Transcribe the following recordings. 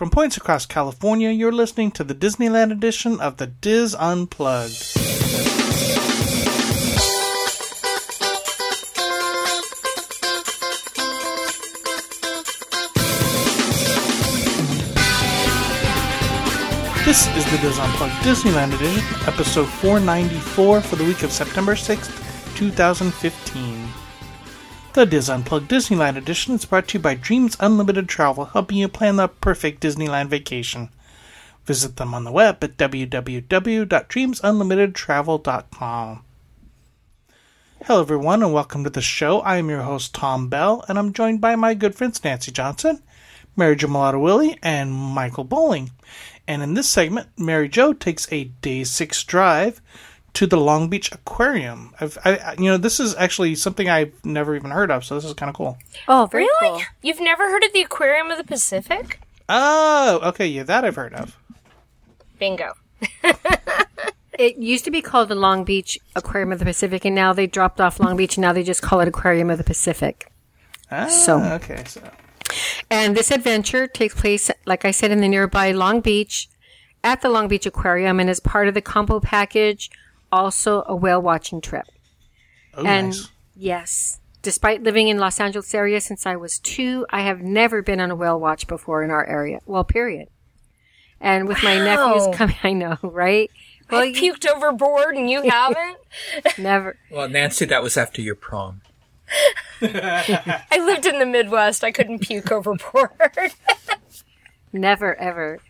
From points across California, you're listening to the Disneyland edition of the Dis Unplugged. This is the Dis Unplugged Disneyland Edition, episode 494 for the week of September 6th, 2015. The Dis Unplugged Disneyland Edition is brought to you by Dreams Unlimited Travel, helping you plan the perfect Disneyland vacation. Visit them on the web at www.dreamsunlimitedtravel.com. Hello, everyone, and welcome to the show. I am your host, Tom Bell, and I'm joined by my good friends Nancy Johnson, Mary Jo Mellado Willey, and Michael Bowling. And in this segment, Mary Jo takes a day six drive to the Long Beach Aquarium. I've, I, you know, this is actually something I've never even heard of, so this is kind of cool. Oh, very really? cool. You've never heard of the Aquarium of the Pacific? Oh, okay, yeah, that I've heard of. Bingo. It used to be called the Long Beach Aquarium of the Pacific, and now they dropped off Long Beach, and now they just call it Aquarium of the Pacific. Ah, So- okay, so And this adventure takes place, like I said, in the nearby Long Beach at the Long Beach Aquarium, and is part of the combo package, also a whale watching trip. oh, and nice. yes, despite living in Los Angeles area since I was two, I have never been on a whale watch before in our area. Well, period. And with my nephews coming, I know, right? Well, I you puked overboard and you haven't? never. Well, Nancy, that was after your prom. I lived in the Midwest. I couldn't puke overboard. Never, ever.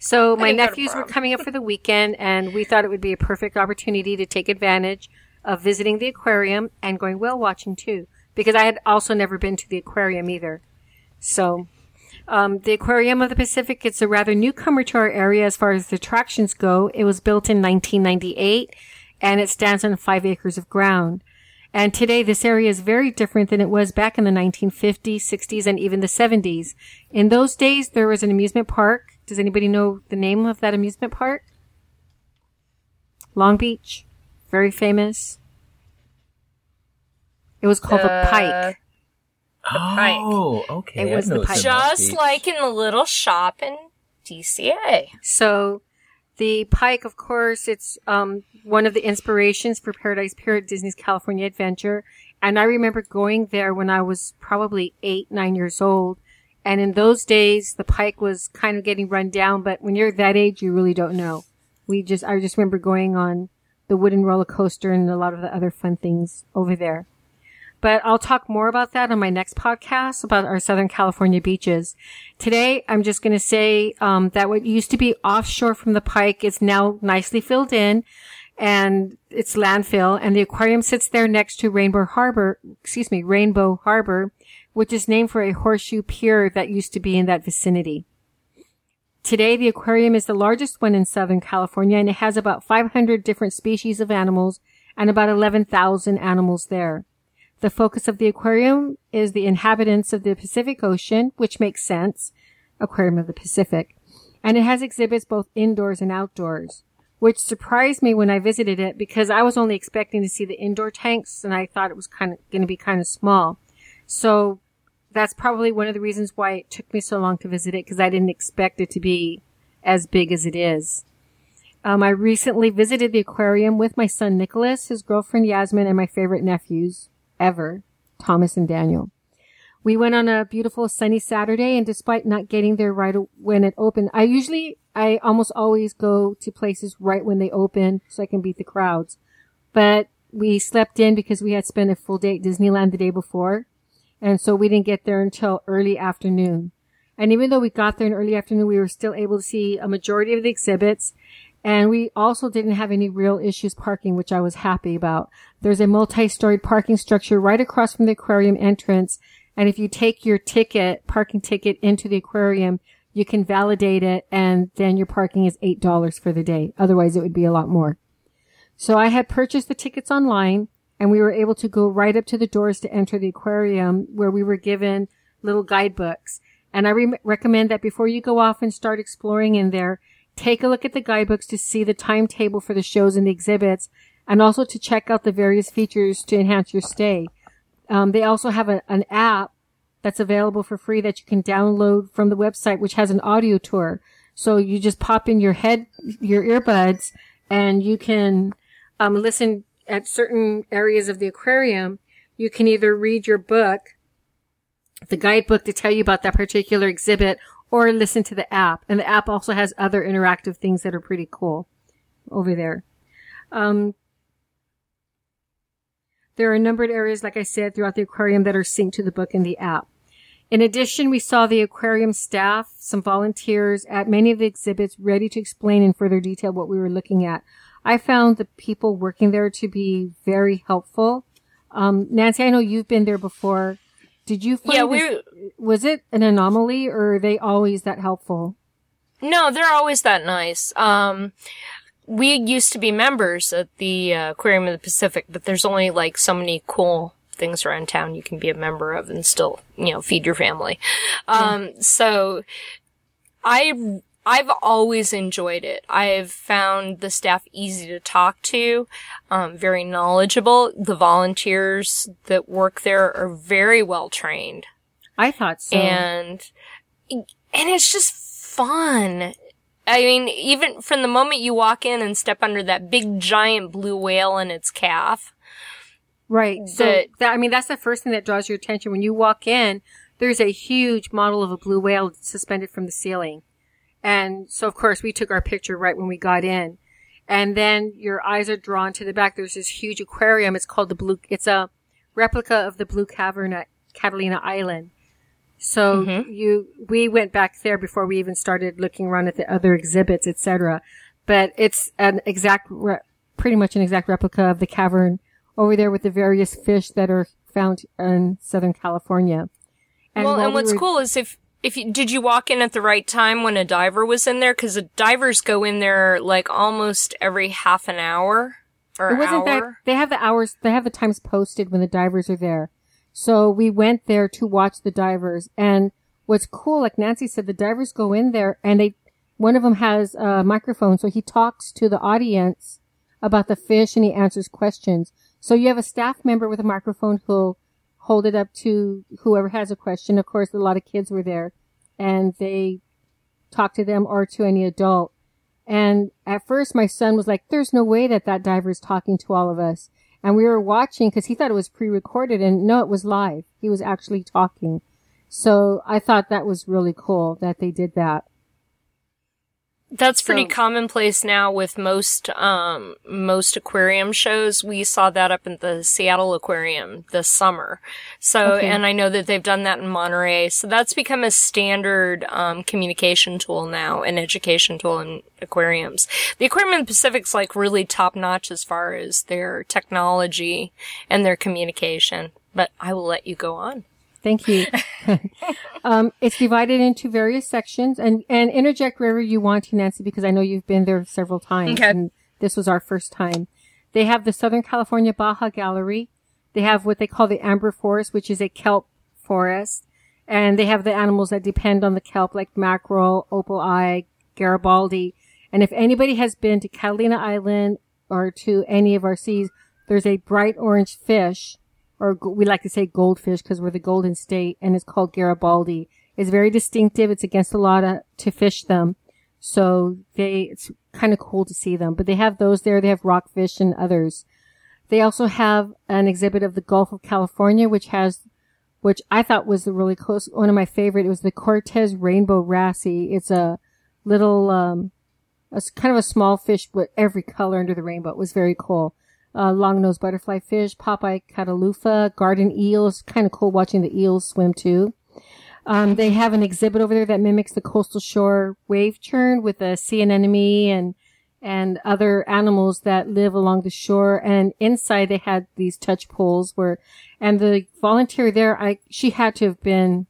So my didn't go to nephews were coming up for the weekend, and we thought it would be a perfect opportunity to take advantage of visiting the aquarium and going whale watching too, because I had also never been to the aquarium either. So, um, the Aquarium of the Pacific, it's a rather newcomer to our area as far as the attractions go. It was built in 1998, and it stands on five acres of ground. And today, this area is very different than it was back in the 1950s, 60s, and even the 70s. In those days, there was an amusement park. Does anybody know the name of that amusement park? Long Beach. Very famous. It was called the Uh, Pike. Pike. Oh, okay. It was the Pike. Just like in the little shop in DCA. So, the Pike, of course, it's um, one of the inspirations for Paradise Pier at Disney's California Adventure. And I remember going there when I was probably eight, nine years old. And in those days, the Pike was kind of getting run down, but when you're that age, you really don't know. We just, I just remember going on the wooden roller coaster and a lot of the other fun things over there. But I'll talk more about that on my next podcast about our Southern California beaches. Today, I'm just going to say um, that what used to be offshore from the pike is now nicely filled in, and it's landfill. And the aquarium sits there next to Rainbow Harbor, excuse me, Rainbow Harbor, which is named for a horseshoe pier that used to be in that vicinity. Today, the aquarium is the largest one in Southern California, and it has about 500 different species of animals and about 11,000 animals there. The focus of the aquarium is the inhabitants of the Pacific Ocean, which makes sense. Aquarium of the Pacific. And it has exhibits both indoors and outdoors, which surprised me when I visited it because I was only expecting to see the indoor tanks and I thought it was kind of going to be kind of small. So that's probably one of the reasons why it took me so long to visit it because I didn't expect it to be as big as it is. Um, I recently visited the aquarium with my son Nicholas, his girlfriend Yasmin, and my favorite nephews ever, Thomas and Daniel. We went on a beautiful sunny Saturday, and despite not getting there right when it opened, I usually, I almost always go to places right when they open so I can beat the crowds. But we slept in because we had spent a full day at Disneyland the day before, and so we didn't get there until early afternoon. And even though we got there in early afternoon, we were still able to see a majority of the exhibits. And we also didn't have any real issues parking, which I was happy about. There's a multi-storied parking structure right across from the aquarium entrance. And if you take your ticket, parking ticket into the aquarium, you can validate it and then your parking is $8 for the day. Otherwise it would be a lot more. So I had purchased the tickets online and we were able to go right up to the doors to enter the aquarium where we were given little guidebooks. And I re- recommend that before you go off and start exploring in there, take a look at the guidebooks to see the timetable for the shows and the exhibits and also to check out the various features to enhance your stay. Um, they also have a, an app that's available for free that you can download from the website, which has an audio tour. So you just pop in your head, your earbuds, and you can um, listen at certain areas of the aquarium. You can either read your book, the guidebook to tell you about that particular exhibit, or listen to the app. And the app also has other interactive things that are pretty cool over there. Um, there are numbered areas, like I said, throughout the aquarium that are synced to the book in the app. In addition, we saw the aquarium staff, some volunteers at many of the exhibits ready to explain in further detail what we were looking at. I found the people working there to be very helpful. Um, Nancy, I know you've been there before. Did you find Yeah, this- we was it an anomaly or are they always that helpful? no, they're always that nice. Um, we used to be members at the uh, Aquarium of the Pacific, but there's only like so many cool things around town you can be a member of and still, you know, feed your family. Um, so I I've always enjoyed it. I've found the staff easy to talk to, um, very knowledgeable. The volunteers that work there are very well trained I thought so. and and it's just fun. I mean, even from the moment you walk in and step under that big giant blue whale and its calf, Right. So that- that, I mean, that's the first thing that draws your attention when you walk in. There's a huge model of a blue whale suspended from the ceiling, and so of course we took our picture right when we got in, and then your eyes are drawn to the back. There's this huge aquarium. It's called the blue. It's a replica of the blue cavern at Catalina Island. So mm-hmm. you, we went back there before we even started looking around at the other exhibits, etc. But it's an exact, re- pretty much an exact replica of the cavern over there with the various fish that are found in Southern California. well, while and we what's were- cool is if if you, did you walk in at the right time when a diver was in there? Because the divers go in there like almost every half an hour or It wasn't that they have the hours, they have the times posted when the divers are there. So we went there to watch the divers. And what's cool, like Nancy said, the divers go in there and they, one of them has a microphone. So he talks to the audience about the fish and he answers questions. So you have a staff member with a microphone who'll hold it up to whoever has a question. Of course, a lot of kids were there and they talked to them or to any adult. And at first my son was like, there's no way that that diver is talking to all of us. And we were watching because he thought it was pre-recorded and no, it was live. He was actually talking. So I thought that was really cool that they did that. That's pretty So- commonplace now with most um most aquarium shows. We saw that up at the Seattle Aquarium this summer. So Okay. and I know that they've done that in Monterey. So that's become a standard um communication tool now, an education tool in aquariums. The Aquarium in the Pacific's like really top notch as far as their technology and their communication. But I will let you go on. Thank you. um, it's divided into various sections and, and interject wherever you want to, Nancy, because I know you've been there several times Okay. and this was our first time. They have the Southern California Baja Gallery. They have what they call the Amber Forest, which is a kelp forest. And they have the animals that depend on the kelp, like mackerel, opal eye, Garibaldi. And if anybody has been to Catalina Island or to any of our seas, there's a bright orange fish or we like to say goldfish because we're the Golden State, and it's called Garibaldi. It's very distinctive. It's against the law to, to fish them, so they it's kind of cool to see them. But they have those there. They have rockfish and others. They also have an exhibit of the Gulf of California, which has, which I thought was the really close one of my favorite. It was the Cortez Rainbow Wrasse. It's a little, um, a s- kind of a small fish, but every color under the rainbow. It was very cool uh, long-nosed butterfly fish, Popeye catalufa, garden eels. Kind of cool watching the eels swim too. Um, they have an exhibit over there that mimics the coastal shore wave churn with a sea anemone and and other animals that live along the shore. And inside they had these touch pools where, and the volunteer there, I she had to have been.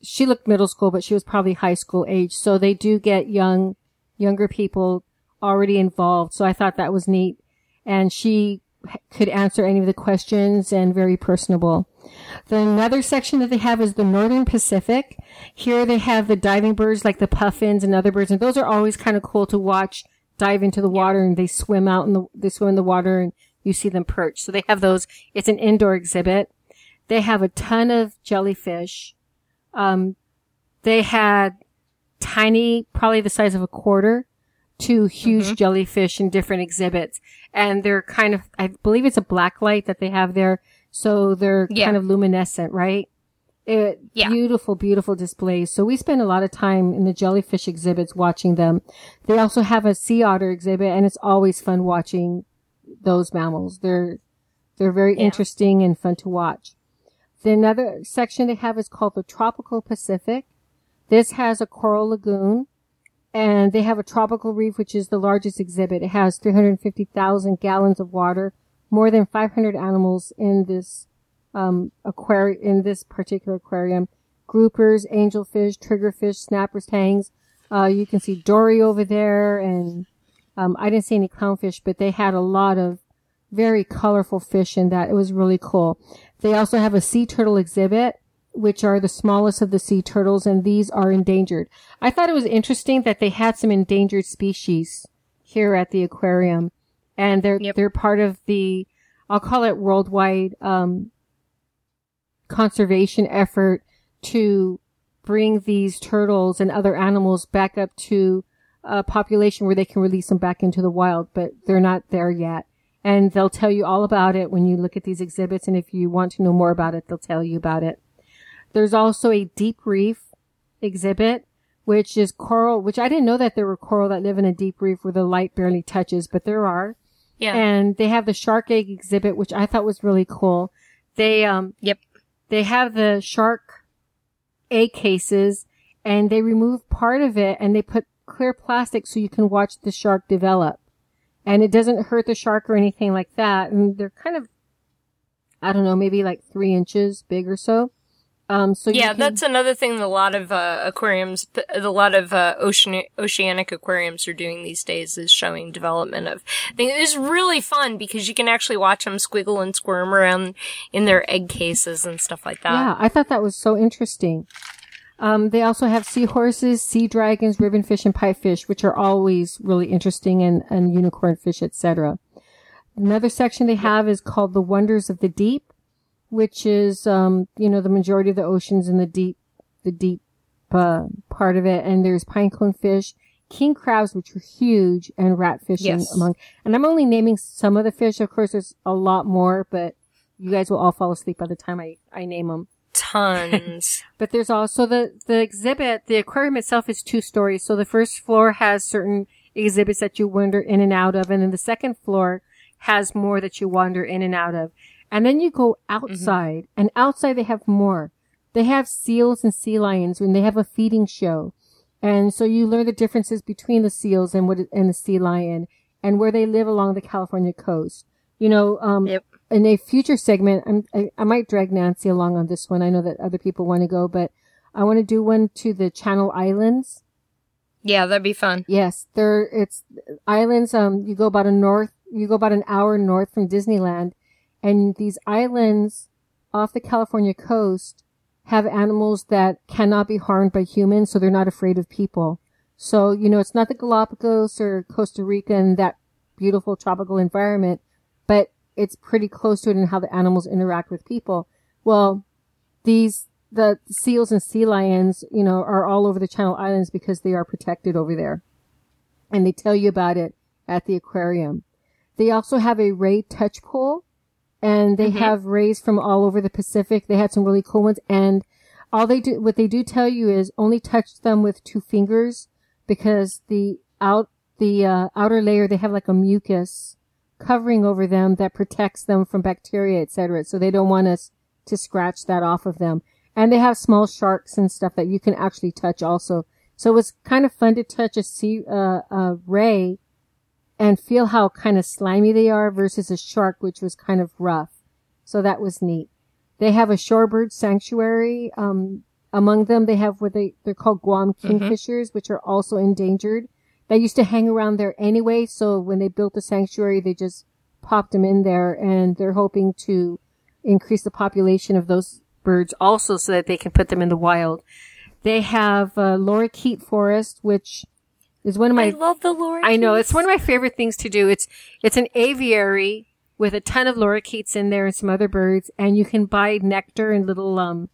She looked middle school, but she was probably high school age. So they do get young, younger people already involved. So I thought that was neat and she could answer any of the questions and very personable. The another section that they have is the Northern Pacific. Here they have the diving birds like the puffins and other birds, and those are always kind of cool to watch dive into the water and they swim out in the they swim in the water and you see them perch. So they have those. It's an indoor exhibit. They have a ton of jellyfish. Um, they had tiny, probably the size of a quarter, to huge Mm-hmm. jellyfish in different exhibits. And they're kind of, I believe it's a black light that they have there. So they're Yeah. kind of luminescent, right? It, Yeah. Beautiful, beautiful displays. So we spend a lot of time in the jellyfish exhibits watching them. They also have a sea otter exhibit and it's always fun watching those mammals. They're, they're very Yeah. interesting and fun to watch. The another section they have is called the Tropical Pacific. This has a coral lagoon and they have a tropical reef, which is the largest exhibit. It has 350,000 gallons of water, more than 500 animals in this, um, aquarium, in this particular aquarium. Groupers, angelfish, triggerfish, snappers, tangs. Uh, you can see dory over there and, um, I didn't see any clownfish, but they had a lot of very colorful fish in that. It was really cool. They also have a sea turtle exhibit, which are the smallest of the sea turtles, and these are endangered. I thought it was interesting that they had some endangered species here at the aquarium, and they're Yep. they're part of the I'll call it worldwide um, conservation effort to bring these turtles and other animals back up to a population where they can release them back into the wild, but they're not there yet. And they'll tell you all about it when you look at these exhibits. And if you want to know more about it, they'll tell you about it. There's also a deep reef exhibit, which is coral, which I didn't know that there were coral that live in a deep reef where the light barely touches, but there are. Yeah. And they have the shark egg exhibit, which I thought was really cool. They, um, Yep. they have the shark egg cases and they remove part of it and they put clear plastic so you can watch the shark develop. And it doesn't hurt the shark or anything like that. And they're kind of, I don't know, maybe like three inches big or so. Um, so yeah, can- that's another thing that a lot of uh, aquariums, a lot of uh, ocean oceanic aquariums are doing these days is showing development of things. It's really fun because you can actually watch them squiggle and squirm around in their egg cases and stuff like that. Yeah, I thought that was so interesting. Um, they also have seahorses, sea dragons, ribbonfish, and pipefish, which are always really interesting, and, and unicorn fish, etc. Another section they have is called the Wonders of the Deep, which is, um, you know, the majority of the oceans in the deep, the deep uh, part of it. And there's pinecone fish, king crabs, which are huge, and ratfish in- Yes. among. And I'm only naming some of the fish. Of course, there's a lot more, but you guys will all fall asleep by the time I, I name them. Tons. But there's also the, the exhibit, the aquarium itself is two stories. So the first floor has certain exhibits that you wander in and out of. And then the second floor has more that you wander in and out of. And then you go outside and outside they have more. They have seals and sea lions when they have a feeding show. And so you learn the differences between the seals and what, and the sea lion and where they live along the California coast. You know, um, Yep. in a future segment, I'm, I, I might drag Nancy along on this one. I know that other people want to go, but I want to do one to the Channel Islands. Yeah, that'd be fun. Yes, there, it's islands. Um, you go about a north, you go about an hour north from Disneyland and these islands off the California coast have animals that cannot be harmed by humans, so they're not afraid of people. So, you know, it's not the Galapagos or Costa Rica and that beautiful tropical environment, but it's pretty close to it in how the animals interact with people. Well, these, the seals and sea lions, you know, are all over the Channel Islands because they are protected over there. And they tell you about it at the aquarium. They also have a ray touch pool and they have rays from all over the Pacific. They had some really cool ones and all they do, what they do tell you is only touch them with two fingers because the out, the uh, outer layer, they have like a mucus covering over them that protects them from bacteria, etc. So they don't want us to scratch that off of them. And they have small sharks and stuff that you can actually touch also. So it was kind of fun to touch a sea, uh, a ray and feel how kind of slimy they are versus a shark, which was kind of rough. So that was neat. They have a shorebird sanctuary. Um, among them, they have what they, they're called Guam kingfishers, which are also endangered. They used to hang around there anyway. So when they built the sanctuary, they just popped them in there and they're hoping to increase the population of those birds also so that they can put them in the wild. They have uh, lorikeet forest, which is one of my I love the lure. I know it's one of my favorite things to do. It's it's an aviary with a ton of lorikeets in there and some other birds, and you can buy nectar and little um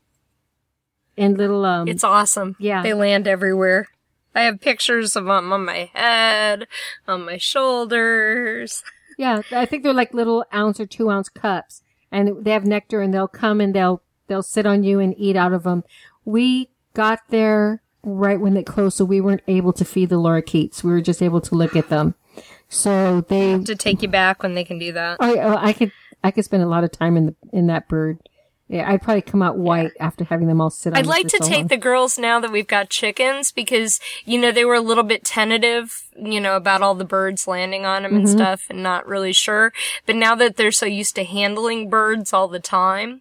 and little um. It's awesome. Yeah. They land everywhere. I have pictures of them on my head, on my shoulders. Yeah, I think they're like little ounce or two ounce cups, and they have nectar, and they'll come and they'll they'll sit on you and eat out of them. We got there right when it closed, so we weren't able to feed the lorikeets. We were just able to look at them. So they, To take you back when they can do that. Oh, I could I could spend a lot of time in the in that bird. Yeah, I'd probably come out white after having them all sit on. I'd like to so take long. the girls now that we've got chickens because, you know, they were a little bit tentative, you know, about all the birds landing on them and Mm-hmm. stuff and not really sure. But now that they're so used to handling birds all the time,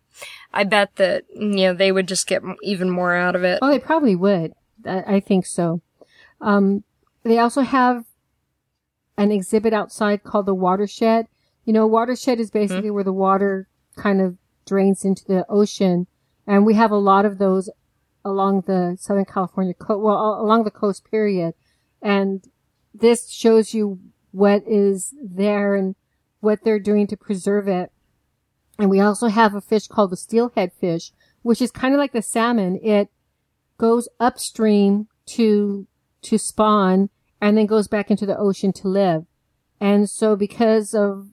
I bet that, you know, they would just get even more out of it. Oh, they probably would. I, I think so. Um, they also have an exhibit outside called the watershed. You know, watershed is basically where the water kind of drains into the ocean, and we have a lot of those along the Southern California coast, well, along the coast period. And this shows you what is there and what they're doing to preserve it. And we also have a fish called the steelhead fish, which is kind of like the salmon. It goes upstream to to spawn and then goes back into the ocean to live. And so because of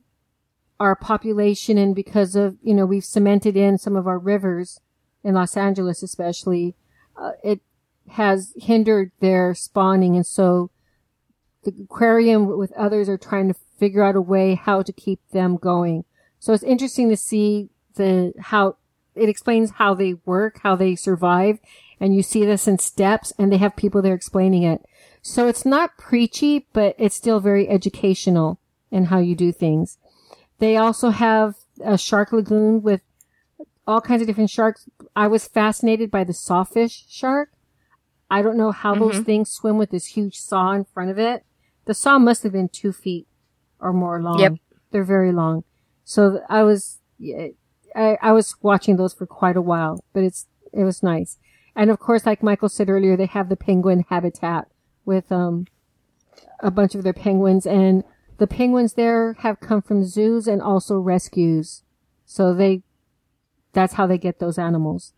our population and because of, you know, we've cemented in some of our rivers in Los Angeles especially, uh, it has hindered their spawning and so the aquarium with others are trying to figure out a way how to keep them going. So it's interesting to see the how it explains how they work, how they survive, and you see this in steps and they have people there explaining it. So it's not preachy, but it's still very educational in how you do things. They also have a shark lagoon with all kinds of different sharks. I was fascinated by the sawfish shark. I don't know how those mm-hmm. things swim with this huge saw in front of it. The saw must have been two feet or more long. Yep. They're very long. So I was, I, I was watching those for quite a while, but it's, it was nice. And of course, like Michael said earlier, they have the penguin habitat with, um, a bunch of their penguins and the penguins there have come from zoos and also rescues. So they, that's how they get those animals.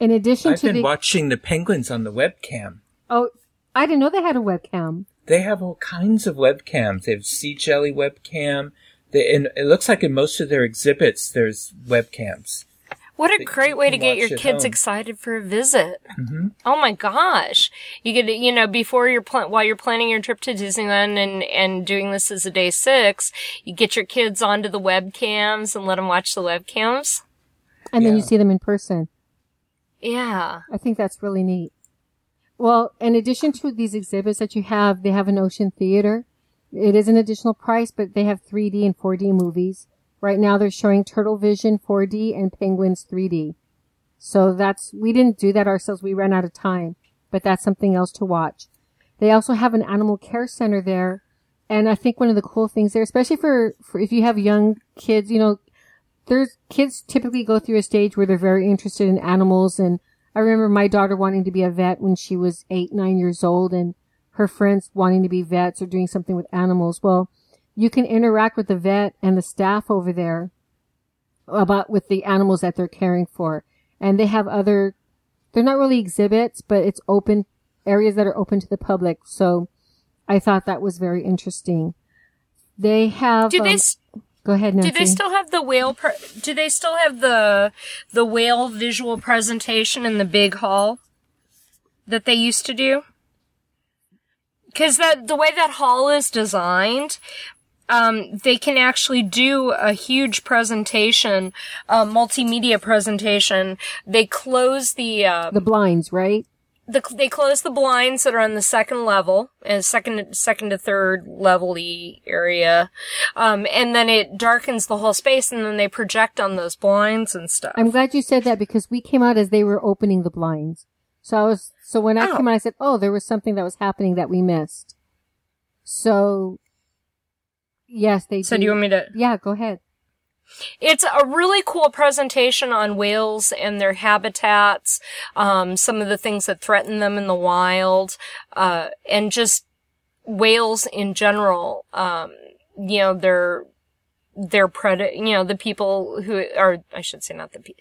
In addition I've to been the, watching the penguins on the webcam. oh, I didn't know they had a webcam. They have all kinds of webcams. They have sea jelly webcam. They, and it looks like in most of their exhibits, there's webcams. What a great way to get your kids home. excited for a visit. Mm-hmm. Oh my gosh. You could, you know, before you're pl- while you're planning your trip to Disneyland and, and doing this as a day six, you get your kids onto the webcams and let them watch the webcams. And then you see them in person. Yeah. I think that's really neat. Well, in addition to these exhibits that you have, they have an ocean theater. It is an additional price, but they have 3D and 4D movies. Right now they're showing Turtle Vision 4D and Penguins 3D. So that's, we didn't do that ourselves. We ran out of time, but that's something else to watch. They also have an animal care center there. And I think one of the cool things there, especially for, for if you have young kids, you know, there's kids typically go through a stage where they're very interested in animals and I remember my daughter wanting to be a vet when she was eight, nine years old and her friends wanting to be vets or doing something with animals. Well, you can interact with the vet and the staff over there about with the animals that they're caring for. And they have other, they're not really exhibits, but it's open areas that are open to the public. So I thought that was very interesting. They have, Do they, um, s- go ahead, Nancy. do they still have the whale, pre- do they still have the, the whale visual presentation in the big hall that they used to do? Cause that, the way that hall is designed, um, they can actually do a huge presentation, a multimedia presentation. They close the, uh, the blinds, right? the, they close the blinds that are on the second level and second second to third level area um, and then it darkens the whole space and then they project on those blinds and stuff I'm glad you said that because we came out as they were opening the blinds. So I was, so when I Oh. came out, I said, oh, there was something that was happening that we missed. So, yes, they so do you want me to Yeah, go ahead. it's a really cool presentation on whales and their habitats um, some of the things that threaten them in the wild uh, and just whales in general um, you know their their pred, you know, the people who are, I should say not the pe-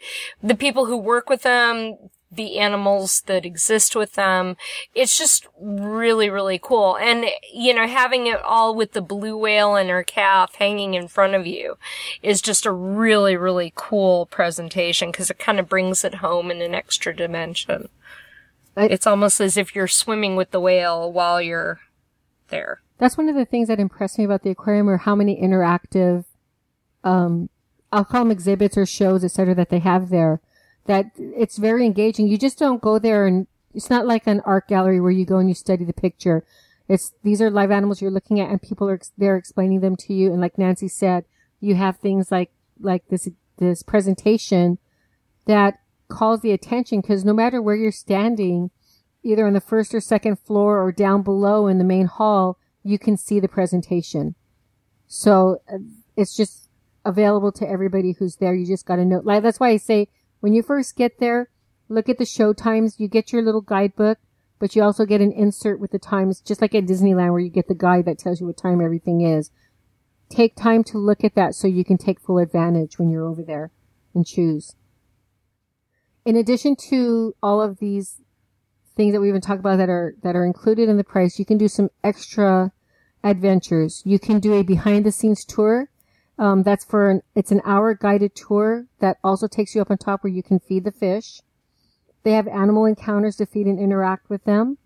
the people who work with them, the animals that exist with them. It's just really, really cool. And, you know, having it all with the blue whale and her calf hanging in front of you is just a really, really cool presentation because it kind of brings it home in an extra dimension. I- it's almost as if you're swimming with the whale while you're there. That's one of the things that impressed me about the aquarium are how many interactive, um, I'll call them exhibits or shows, et cetera, that they have there. That it's very engaging. You just don't go there and it's not like an art gallery where you go and you study the picture. It's, these are live animals you're looking at and people are, they're explaining them to you. And like Nancy said, you have things like, like this, this presentation that calls the attention because no matter where you're standing, either on the first or second floor or down below in the main hall, you can see the presentation. So uh, it's just available to everybody who's there. You just got to know. Like, that's why I say when you first get there, look at the show times. You get your little guidebook, but you also get an insert with the times, just like at Disneyland where you get the guide that tells you what time everything is. Take time to look at that so you can take full advantage when you're over there and choose. In addition to all of these things that we even talked about that are that are included in the price, you can do some extra adventures. You can do a behind the scenes tour. Um, that's for an it's an hour guided tour that also takes you up on top where you can feed the fish. They have animal encounters to feed and interact with them.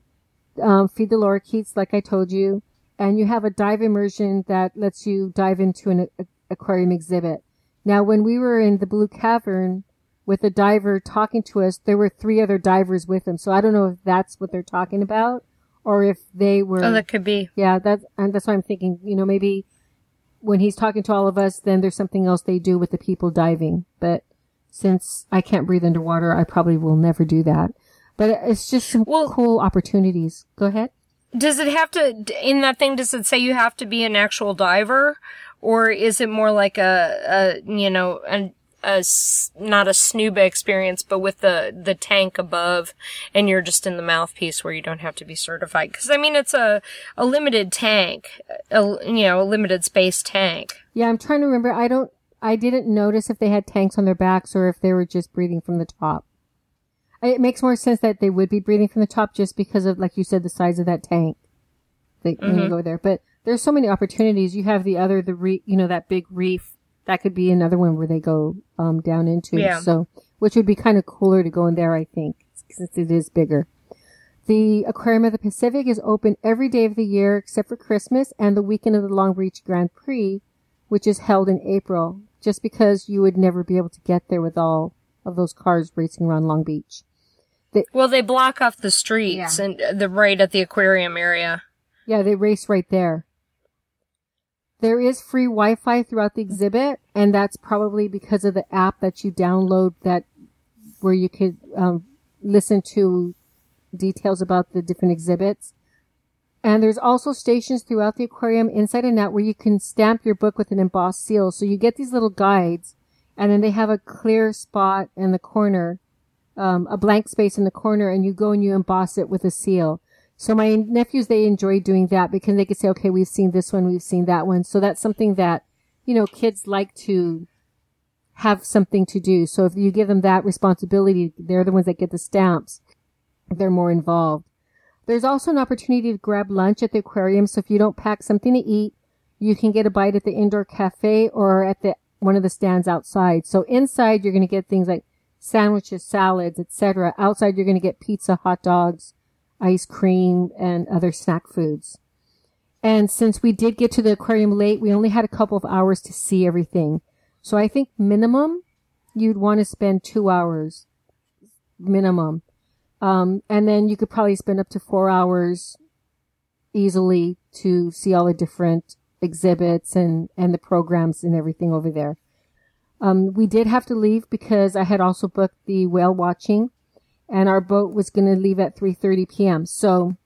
Um, feed the lorikeets, like I told you, and you have a dive immersion that lets you dive into an a- aquarium exhibit. Now, when we were in the Blue Cavern with the diver talking to us, there were three other divers with him. So I don't know if that's what they're talking about or if they were. Oh, that could be. Yeah, that's and that's why I'm thinking. You know, maybe when he's talking to all of us, then there's something else they do with the people diving. But since I can't breathe underwater, I probably will never do that. But it's just some Well- cool opportunities. Go ahead. Does it have to, in that thing, does it say you have to be an actual diver? Or is it more like a, a you know, an, a, not a snuba experience, but with the, the tank above and you're just in the mouthpiece where you don't have to be certified? Cause I mean, it's a, a limited tank, a, you know, a limited space tank. Yeah, I'm trying to remember. I don't. I didn't notice if they had tanks on their backs or if they were just breathing from the top. It makes more sense that they would be breathing from the top just because of, like you said, the size of that tank. They, When you mm-hmm. go there, but there's so many opportunities. You have the other, the re, you know, that big reef. That could be another one where they go um, down into. Yeah. So, which would be kind of cooler to go in there, I think, since it is bigger. The Aquarium of the Pacific is open every day of the year except for Christmas and the weekend of the Long Beach Grand Prix, which is held in April, just because you would never be able to get there with all of those cars racing around Long Beach. Well, they block off the streets Yeah. and the right at the aquarium area. Yeah, they race right there. There is free Wi-Fi throughout the exhibit, and that's probably because of the app that you download that where you could um, listen to details about the different exhibits. And there's also stations throughout the aquarium inside and out where you can stamp your book with an embossed seal. So you get these little guides and then they have a clear spot in the corner, um, a blank space in the corner and you go and you emboss it with a seal. So my nephews, they enjoy doing that because they could say, okay, we've seen this one, we've seen that one. So that's something that, you know, kids like to have something to do. So if you give them that responsibility, they're the ones that get the stamps. They're more involved. There's also an opportunity to grab lunch at the aquarium. So if you don't pack something to eat, you can get a bite at the indoor cafe or at the one of the stands outside. So inside you're going to get things like sandwiches, salads, etc. Outside you're going to get pizza, hot dogs, ice cream, and other snack foods. And since we did get to the aquarium late, we only had a couple of hours to see everything. So I think minimum you'd want to spend two hours minimum. Um, and then you could probably spend up to four hours easily to see all the different exhibits and, and the programs and everything over there. Um, we did have to leave because I had also booked the whale watching and our boat was going to leave at 3.30 p.m. So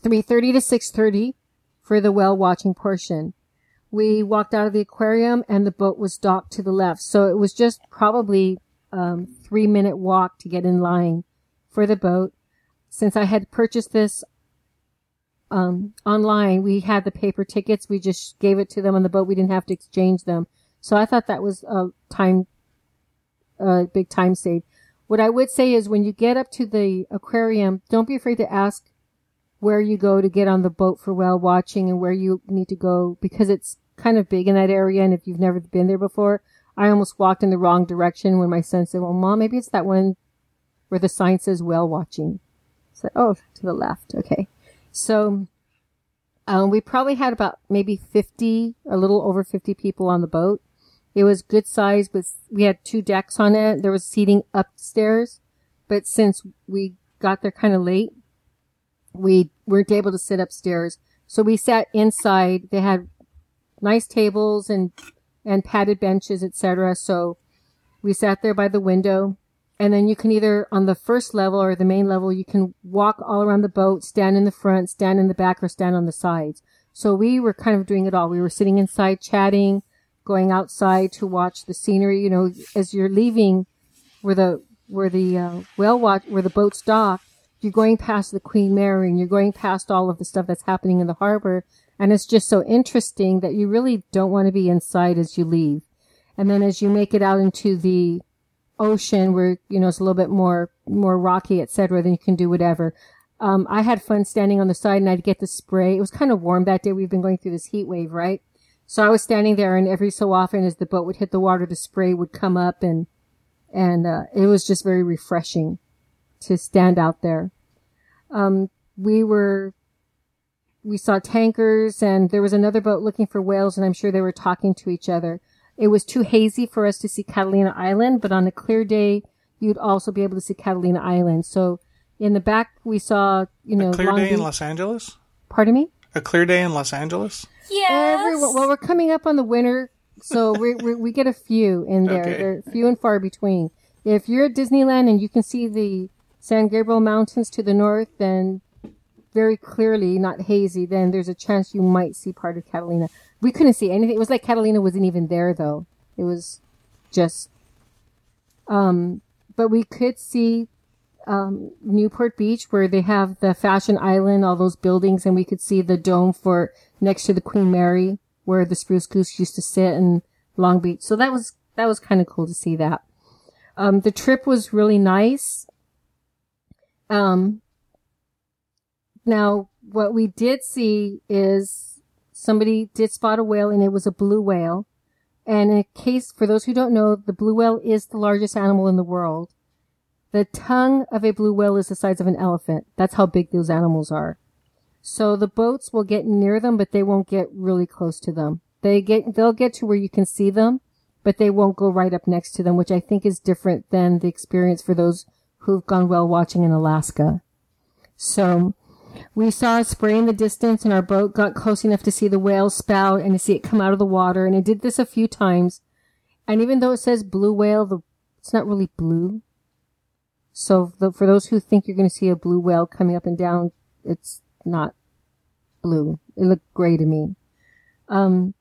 3.30 to 6.30 for the whale watching portion. We walked out of the aquarium and the boat was docked to the left. So it was just probably um, three minute walk to get in line for the boat. Since I had purchased this um, online. We had the paper tickets. We just gave it to them on the boat. We didn't have to exchange them. So I thought that was a time, a big time save. What I would say is when you get up to the aquarium, don't be afraid to ask where you go to get on the boat for whale watching and where you need to go because it's kind of big in that area. And if you've never been there before, I almost walked in the wrong direction when my son said, well, mom, maybe it's that one where the sign says whale watching. So, oh, to the left. Okay. So, um, we probably had about maybe 50, a little over 50 people on the boat. It was good size, but we had two decks on it. There was seating upstairs, but since we got there kind of late, we weren't able to sit upstairs. So we sat inside. They had nice tables and, and padded benches, etc. So we sat there by the window and then you can either on the first level or the main level, you can walk all around the boat, stand in the front, stand in the back, or stand on the sides. So we were kind of doing it all. We were sitting inside chatting, going outside to watch the scenery. You know, as you're leaving where the, where the, uh, whale watch, where the boat's docked, you're going past the Queen Mary and you're going past all of the stuff that's happening in the harbor. And it's just so interesting that you really don't want to be inside as you leave. And then as you make it out into the ocean where, you know, it's a little bit more, more rocky, etc., then you can do whatever. Um, I had fun standing on the side and I'd get the spray. It was kind of warm that day. We've been going through this heat wave, right? So I was standing there and every so often as the boat would hit the water, the spray would come up and, and, uh, it was just very refreshing to stand out there. Um, we were, we saw tankers and there was another boat looking for whales and I'm sure they were talking to each other. It was too hazy for us to see Catalina Island, but on a clear day, you'd also be able to see Catalina Island. So in the back, we saw, you know, a clear Long day in Los Angeles. Pardon me? A clear day in Los Angeles. Yes. Everyone, well, we're coming up on the winter, so we we we get a few in there. Okay. They're few and far between. If you're at Disneyland and you can see the San Gabriel Mountains to the north, then very clearly, not hazy, then there's a chance you might see part of Catalina. We couldn't see anything. It was like Catalina wasn't even there, though. It was just, um, but we could see um, Newport Beach where they have the Fashion Island, all those buildings, and we could see the dome for next to the Queen Mary where the Spruce Goose used to sit in Long Beach. So that was that was kind of cool to see that. Um, the trip was really nice. Um, now what we did see is somebody did spot a whale and it was a blue whale. And in case, for those who don't know, the blue whale is the largest animal in the world. The tongue of a blue whale is the size of an elephant. That's how big those animals are. So the boats will get near them, but they won't get really close to them. They get, they'll get to where you can see them, but they won't go right up next to them, which I think is different than the experience for those who've gone whale watching in Alaska. So we saw a spray in the distance and our boat got close enough to see the whale spout and to see it come out of the water. And it did this a few times. And even though it says blue whale, the, it's not really blue. So the, for those who think you're going to see a blue whale coming up and down, it's not blue. It looked gray to me. Um,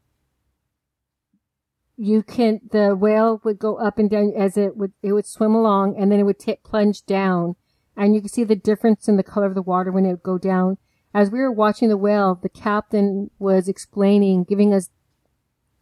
you can, the whale would go up and down as it would, it would swim along and then it would t- plunge down and you could see the difference in the color of the water when it would go down. As we were watching the whale, the captain was explaining, giving us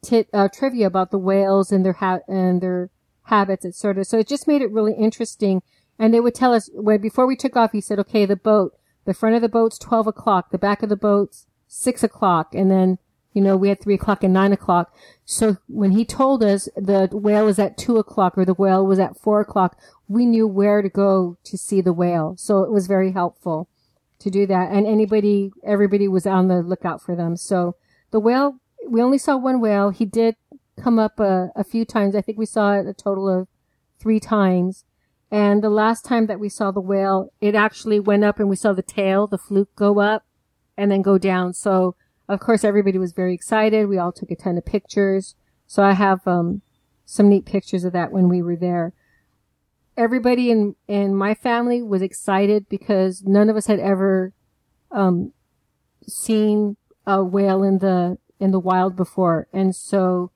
tit, uh, trivia about the whales and their ha- and their habits, etc. So it just made it really interesting. And they would tell us when before we took off, he said, "Okay, the boat, the front of the boat's twelve o'clock, the back of the boat's six o'clock, and then." You know, we had three o'clock and nine o'clock. So when he told us the whale was at two o'clock or the whale was at four o'clock, we knew where to go to see the whale. So it was very helpful to do that. And anybody, everybody was on the lookout for them. So the whale, we only saw one whale. He did come up a, a few times. I think we saw it a total of three times. And the last time that we saw the whale, it actually went up and we saw the tail, the fluke go up and then go down. So of course everybody was very excited. We all took a ton of pictures. So I have, um, some neat pictures of that when we were there everybody in in my family was excited because none of us had ever um seen a whale in the in the wild before and so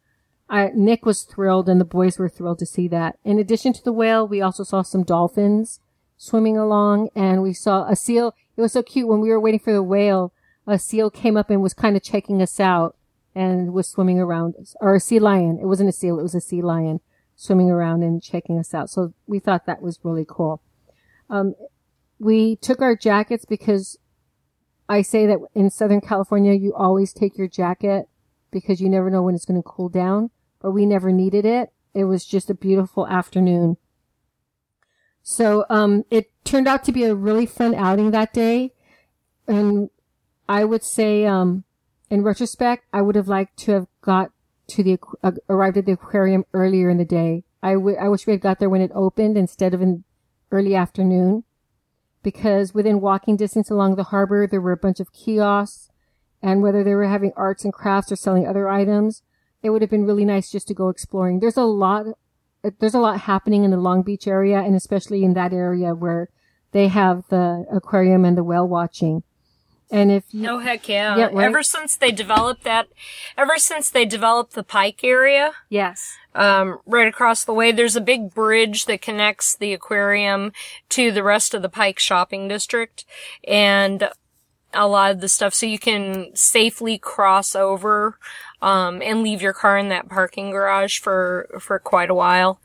I, Nick was thrilled and the boys were thrilled to see that. In addition to the whale, we also saw some dolphins swimming along and we saw a seal. It was so cute when we were waiting for the whale. a seal came up and was kind of checking us out and was swimming around, or a sea lion. It wasn't a seal, it was a sea lion swimming around and checking us out. So we thought that was really cool. Um, we took our jackets because I say that in Southern California, you always take your jacket because you never know when it's going to cool down, but we never needed it. It was just a beautiful afternoon. So, um, it turned out to be a really fun outing that day. And I would say, um, in retrospect, I would have liked to have got to the, uh, arrived at the aquarium earlier in the day. I, w- I wish we had got there when it opened instead of in early afternoon because within walking distance along the harbor, there were a bunch of kiosks and whether they were having arts and crafts or selling other items, it would have been really nice just to go exploring. There's a lot, there's a lot happening in the Long Beach area and especially in that area where they have the aquarium and the whale watching. And if you, Oh heck yeah. Yeah, right. Ever since they developed that, ever since they developed the Pike area, yes, um, right across the way, there's a big bridge that connects the aquarium to the rest of the Pike shopping district. And a lot of the stuff, so you can safely cross over, um, and leave your car in that parking garage for, for quite a while.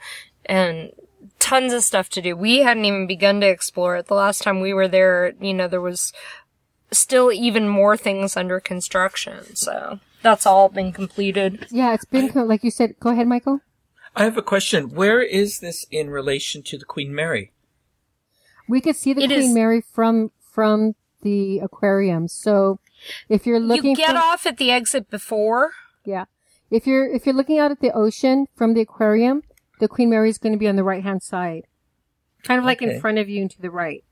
And tons of stuff to do. We hadn't even begun to explore it. The last time we were there, you know, there was still even more things under construction. So that's all been completed. yeah, it's been co- like you said. Go ahead, Michael. I have a question. Where is this in relation to the Queen Mary? We could see the It Queen is- Mary from from the aquarium. So if you're looking you get for, off at the exit before. yeah, if you're if you're looking out at the ocean from the aquarium, the Queen Mary is going to be on the right hand side, kind of like Okay. in front of you and to the right.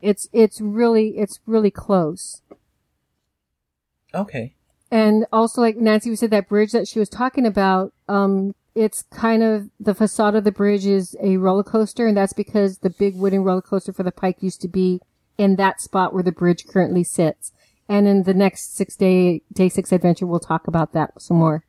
It's it's really it's really close. Okay. And also, like Nancy said, that bridge that she was talking about, um, it's kind of the facade of the bridge is a roller coaster, and that's because the big wooden roller coaster for the Pike used to be in that spot where the bridge currently sits. And in the next six day day six adventure, we'll talk about that some more.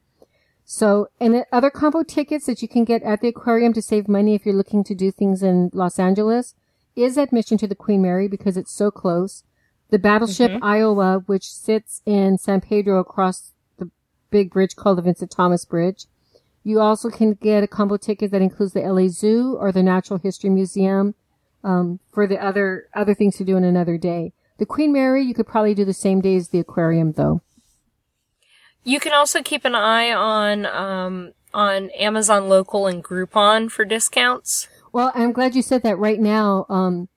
So, and other combo tickets that you can get at the aquarium to save money if you're looking to do things in Los Angeles is admission to the Queen Mary because it's so close. The battleship mm-hmm. Iowa, which sits in San Pedro across the big bridge called the Vincent Thomas Bridge. You also can get a combo ticket that includes the LA Zoo or the Natural History Museum um, for the other other things to do in another day. The Queen Mary, you could probably do the same day as the aquarium, though. You can also keep an eye on um, on Amazon Local and Groupon for discounts. Well, I'm glad you said that right now. Um,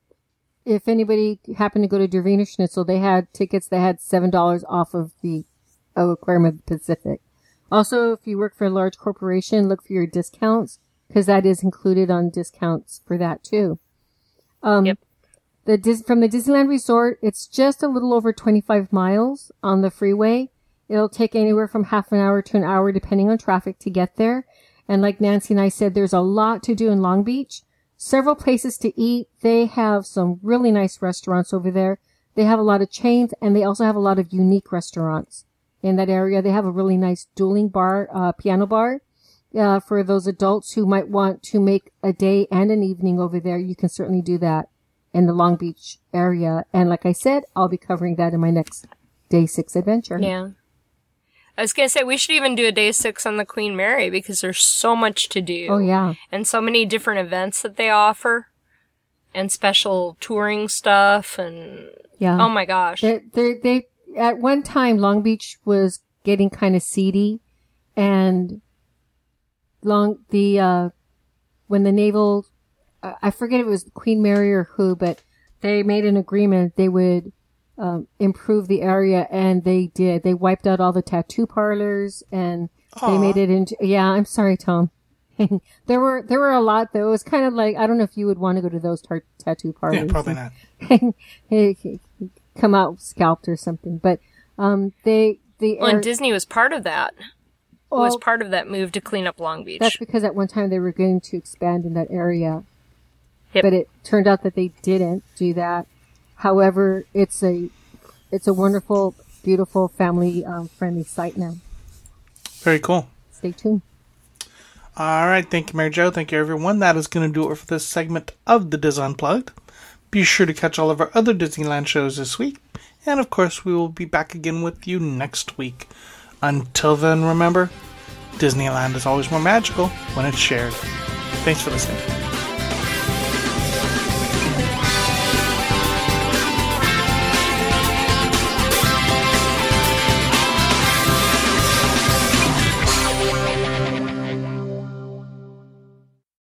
if anybody happened to go to Der Wiener Schnitzel, they had tickets that had $7 off of the uh, Aquarium of the Pacific. Also, if you work for a large corporation, look for your discounts because that is included on discounts for that too. Um, Yep. the Dis- from the Disneyland Resort, it's just a little over 25 miles on the freeway. It'll take anywhere from half an hour to an hour depending on traffic to get there. And like Nancy and I said, there's a lot to do in Long Beach. Several places to eat. They have some really nice restaurants over there. They have a lot of chains and they also have a lot of unique restaurants in that area. They have a really nice dueling bar, uh, piano bar. Uh, for those adults who might want to make a day and an evening over there, you can certainly do that in the Long Beach area. And like I said, I'll be covering that in my next day six adventure. Yeah. I was gonna say we should even do a day six on the Queen Mary because there's so much to do. Oh yeah. and so many different events that they offer and special touring stuff and Yeah. oh my gosh They, they, they, at one time, Long Beach was getting kind of seedy and long, the, uh, when the naval, uh, I forget if it was Queen Mary or who, but they made an agreement they would, um, improve the area and they did. They wiped out all the tattoo parlors and they made it into, yeah, I'm sorry, Tom. there were, there were a lot though. It was kind of like, I don't know if you would want to go to those tar- tattoo parlors Yeah, probably not. hey, come out scalped or something. But um, they the well, air- and disney was part of that was part of that move to clean up long beach that's because at one time they were going to expand in that area, Yep. but it turned out that they didn't do that. However, it's a it's a wonderful, beautiful, family um, friendly site now. Very cool. Stay tuned. All right, thank you, Mary Jo. Thank you, everyone. That is going to do it for this segment of the Dis Unplugged. Be sure to catch all of our other Disneyland shows this week, And of course, we will be back again with you next week. Until then, remember, Disneyland is always more magical when it's shared. Thanks for listening.